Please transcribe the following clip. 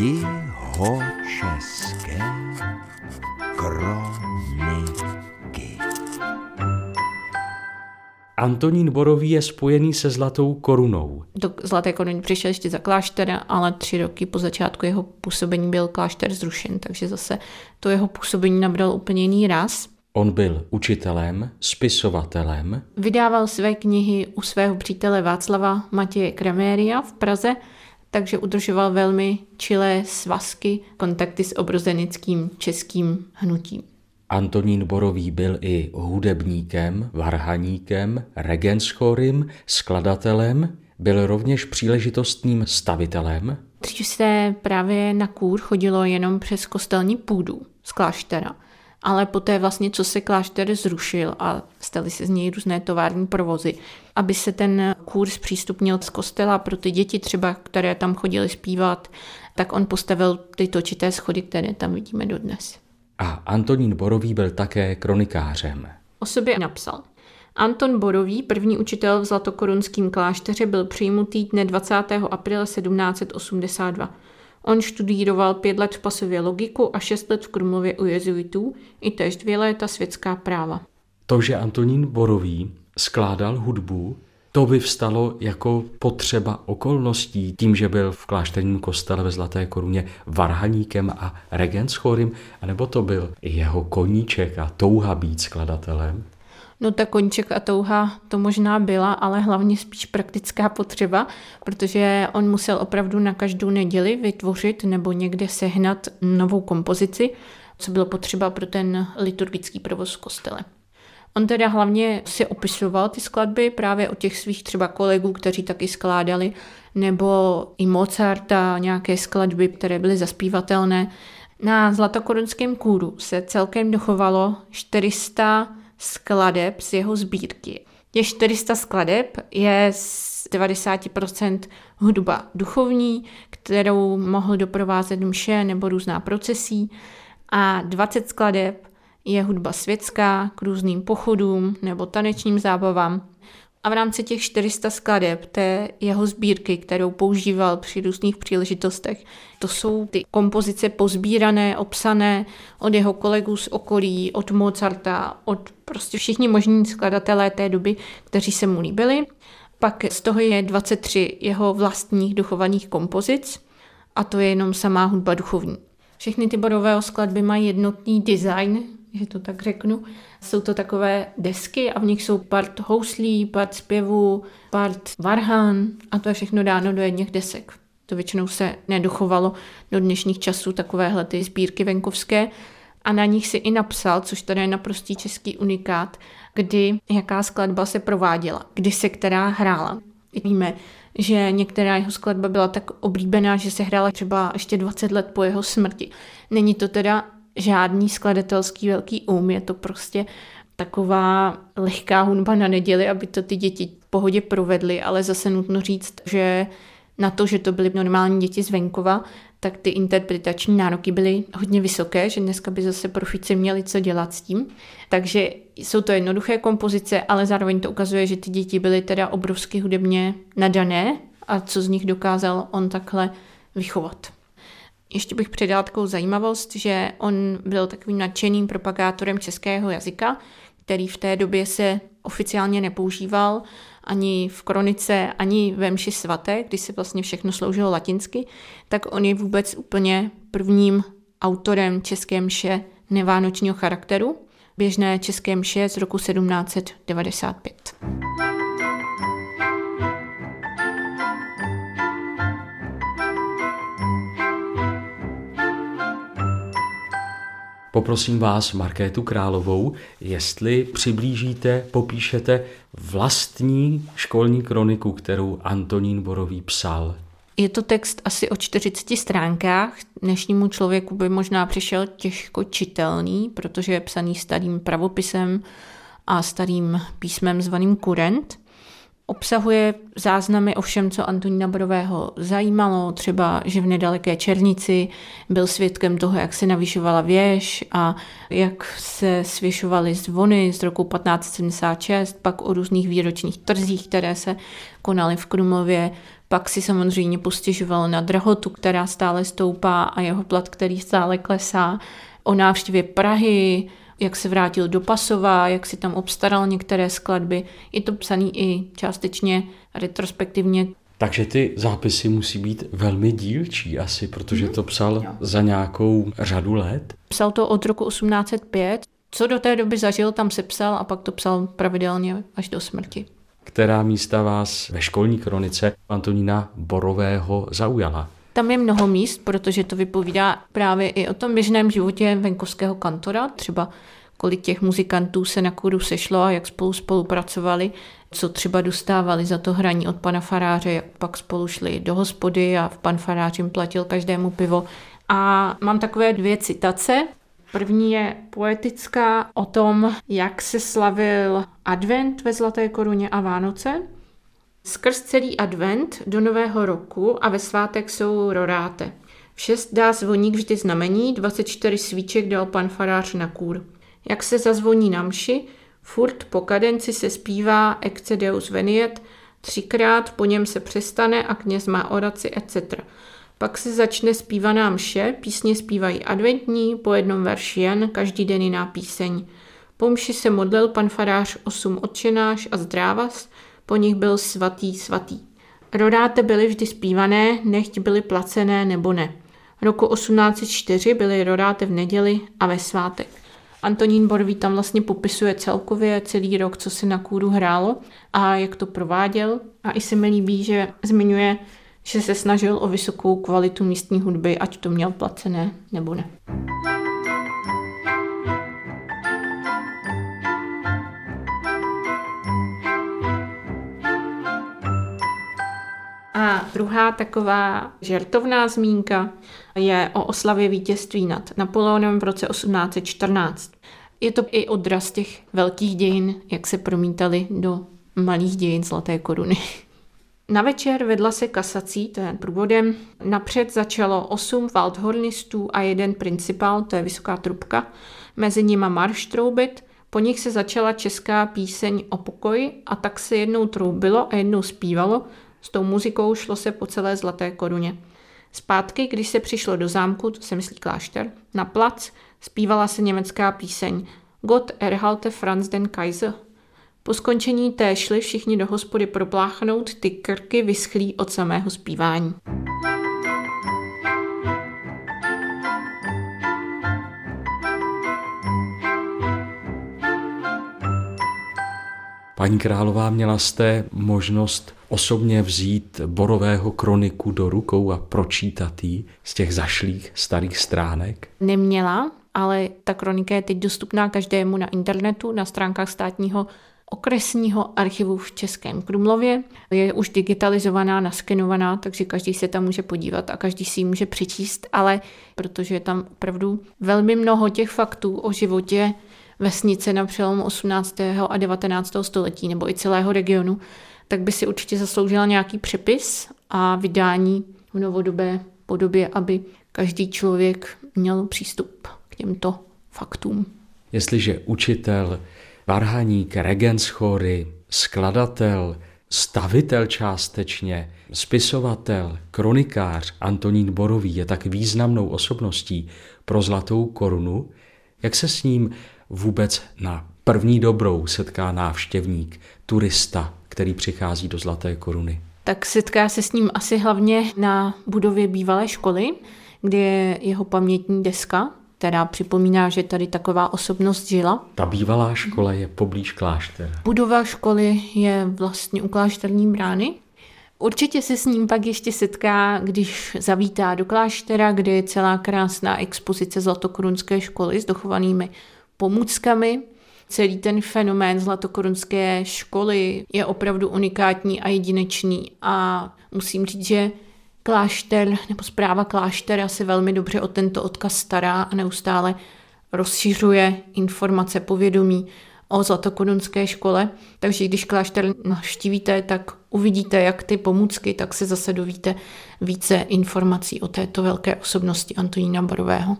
Jihočeské kroniky. Antonín Borový je spojený se Zlatou korunou. Do Zlaté koruny přišel ještě za klášter, ale tři roky po začátku jeho působení byl klášter zrušen, takže zase to jeho působení nabral úplně jiný raz. On byl učitelem, spisovatelem. Vydával své knihy u svého přítele Václava Matěje Kraméria v Praze, takže udržoval velmi čilé svazky, kontakty s obrozenickým českým hnutím. Antonín Borový byl i hudebníkem, varhaníkem, regenschorym, skladatelem, byl rovněž příležitostným stavitelem. Dřív se právě na kůr chodilo jenom přes kostelní půdu z kláštera ale poté vlastně, co se klášter zrušil a staly se z něj různé tovární provozy, aby se ten kurz přístupnil z kostela pro ty děti třeba, které tam chodily zpívat, tak on postavil ty točité schody, které tam vidíme dodnes. A Antonín Borový byl také kronikářem. O sobě napsal. Anton Borový, první učitel v Zlatokorunském klášteře, byl přijmutý dne 20. apríla 1782. On študíroval pět let v Pasově logiku a šest let v Krumlově u jezuitů, i též dvě léta světská práva. To, že Antonín Borový skládal hudbu, to by vstalo jako potřeba okolností, tím, že byl v klášterním kostele ve Zlaté koruně varhaníkem a regentschorym, anebo to byl jeho koníček a touha být skladatelem? No ta koníček a touha to možná byla, ale hlavně spíš praktická potřeba, protože on musel opravdu na každou neděli vytvořit nebo někde sehnat novou kompozici, co bylo potřeba pro ten liturgický provoz v kostele. On teda hlavně si opisoval ty skladby právě od těch svých třeba kolegů, kteří taky skládali, nebo i Mozarta, nějaké skladby, které byly zaspívatelné. Na Zlatokorunském kůru se celkem dochovalo 400 skladeb z jeho sbírky. Těch 400 skladeb je z 90% hudba duchovní, kterou mohl doprovázet mše nebo různá procesí a 20 skladeb je hudba světská k různým pochodům nebo tanečním zábavám. A v rámci těch 400 skladeb té jeho sbírky, kterou používal při různých příležitostech, to jsou ty kompozice pozbírané, obsané od jeho kolegů z okolí, od Mozarta, od prostě všichni možní skladatelé té doby, kteří se mu líbili. Pak z toho je 23 jeho vlastních duchovaných kompozic a to je jenom samá hudba duchovní. Všechny ty bodové skladby mají jednotný design, že to tak řeknu. Jsou to takové desky a v nich jsou part houslí, part zpěvu, part varhan a to je všechno dáno do jedných desek. To většinou se nedochovalo do dnešních časů takovéhle ty sbírky venkovské a na nich si i napsal, což tady je naprostý český unikát, kdy jaká skladba se prováděla, kdy se která hrála. Víme, že některá jeho skladba byla tak oblíbená, že se hrála třeba ještě 20 let po jeho smrti. Není to teda žádný skladatelský velký um, je to prostě taková lehká hudba na neděli, aby to ty děti v pohodě provedly, ale zase nutno říct, že na to, že to byly normální děti z venkova, tak ty interpretační nároky byly hodně vysoké, že dneska by zase profici měli co dělat s tím. Takže jsou to jednoduché kompozice, ale zároveň to ukazuje, že ty děti byly teda obrovsky hudebně nadané a co z nich dokázal on takhle vychovat. Ještě bych přidala takovou zajímavost, že on byl takovým nadšeným propagátorem českého jazyka, který v té době se oficiálně nepoužíval ani v kronice, ani ve mši svaté, kdy se vlastně všechno sloužilo latinsky, tak on je vůbec úplně prvním autorem české mše nevánočního charakteru, běžné české mše z roku 1795. Poprosím vás, Markétu Královou, jestli přiblížíte, popíšete vlastní školní kroniku, kterou Antonín Borový psal. Je to text asi o 40 stránkách. Dnešnímu člověku by možná přišel těžko čitelný, protože je psaný starým pravopisem a starým písmem zvaným kurent. Obsahuje záznamy o všem, co Antonína Borového zajímalo, třeba, že v nedaleké Černici byl svědkem toho, jak se navyšovala věž a jak se svěšovaly zvony z roku 1576, pak o různých výročních trzích, které se konaly v Krumlově, Pak si samozřejmě postěžoval na drahotu, která stále stoupá a jeho plat, který stále klesá, o návštěvě Prahy, jak se vrátil do Pasova, jak si tam obstaral některé skladby. Je to psaný i částečně retrospektivně. Takže ty zápisy musí být velmi dílčí asi, protože mhm. to psal jo. za nějakou řadu let. Psal to od roku 1805. Co do té doby zažil, tam se psal a pak to psal pravidelně až do smrti. Která místa vás ve školní kronice Antonína Borového zaujala? Tam je mnoho míst, protože to vypovídá právě i o tom běžném životě venkovského kantora, třeba kolik těch muzikantů se na kůru sešlo a jak spolu spolupracovali, co třeba dostávali za to hraní od pana faráře, jak pak spolu šli do hospody a pan farář jim platil každému pivo. A mám takové dvě citace. První je poetická o tom, jak se slavil advent ve Zlaté koruně a Vánoce. Skrz celý advent do nového roku a ve svátek jsou roráte. V šest dá zvoník vždy znamení, 24 svíček dal pan farář na kůr. Jak se zazvoní na mši, furt po kadenci se zpívá Ecce Deus Veniet, třikrát po něm se přestane a kněz má oraci etc. Pak se začne zpívaná mše, písně zpívají adventní, po jednom verši jen, každý den jiná píseň. Po mši se modlil pan farář osm odčenáš a zdrávas, po nich byl svatý svatý. Rodáte byly vždy zpívané, nechť byly placené nebo ne. Roku 1804 byly rodáte v neděli a ve svátek. Antonín Borví tam vlastně popisuje celkově celý rok, co se na kůru hrálo a jak to prováděl. A i se mi líbí, že zmiňuje, že se snažil o vysokou kvalitu místní hudby, ať to měl placené nebo ne. A druhá taková žertovná zmínka je o oslavě vítězství nad Napoleonem v roce 1814. Je to i odraz těch velkých dějin, jak se promítali do malých dějin Zlaté koruny. Na večer vedla se kasací, to je průvodem. Napřed začalo osm waldhornistů a jeden principál, to je vysoká trubka. Mezi nima marš troubit, po nich se začala česká píseň o pokoji a tak se jednou troubilo a jednou zpívalo, s tou muzikou šlo se po celé Zlaté koruně. Zpátky, když se přišlo do zámku, to se myslí klášter, na plac, zpívala se německá píseň Gott erhalte Franz den Kaiser. Po skončení té šli všichni do hospody propláchnout, ty krky vyschlí od samého zpívání. Paní Králová, měla jste možnost osobně vzít borového kroniku do rukou a pročítat ji z těch zašlých starých stránek? Neměla, ale ta kronika je teď dostupná každému na internetu, na stránkách státního okresního archivu v Českém Krumlově. Je už digitalizovaná, naskenovaná, takže každý se tam může podívat a každý si ji může přečíst, ale protože je tam opravdu velmi mnoho těch faktů o životě vesnice na přelomu 18. a 19. století nebo i celého regionu, tak by si určitě zasloužila nějaký přepis a vydání v novodobé podobě, aby každý člověk měl přístup k těmto faktům. Jestliže učitel, varhaník, regentschory, skladatel, stavitel částečně, spisovatel, kronikář Antonín Borový je tak významnou osobností pro Zlatou korunu, jak se s ním vůbec na první dobrou setká návštěvník, turista, který přichází do Zlaté koruny? Tak setká se s ním asi hlavně na budově bývalé školy, kde je jeho pamětní deska, která připomíná, že tady taková osobnost žila. Ta bývalá škola je poblíž kláštera. Budova školy je vlastně u klášterní brány. Určitě se s ním pak ještě setká, když zavítá do kláštera, kde je celá krásná expozice Zlatokorunské školy s dochovanými pomůckami. Celý ten fenomén zlatokorunské školy je opravdu unikátní a jedinečný a musím říct, že klášter nebo zpráva kláštera se velmi dobře o tento odkaz stará a neustále rozšiřuje informace, povědomí o zlatokorunské škole. Takže když klášter navštívíte, tak uvidíte jak ty pomůcky, tak se zase dovíte více informací o této velké osobnosti Antonína Borového.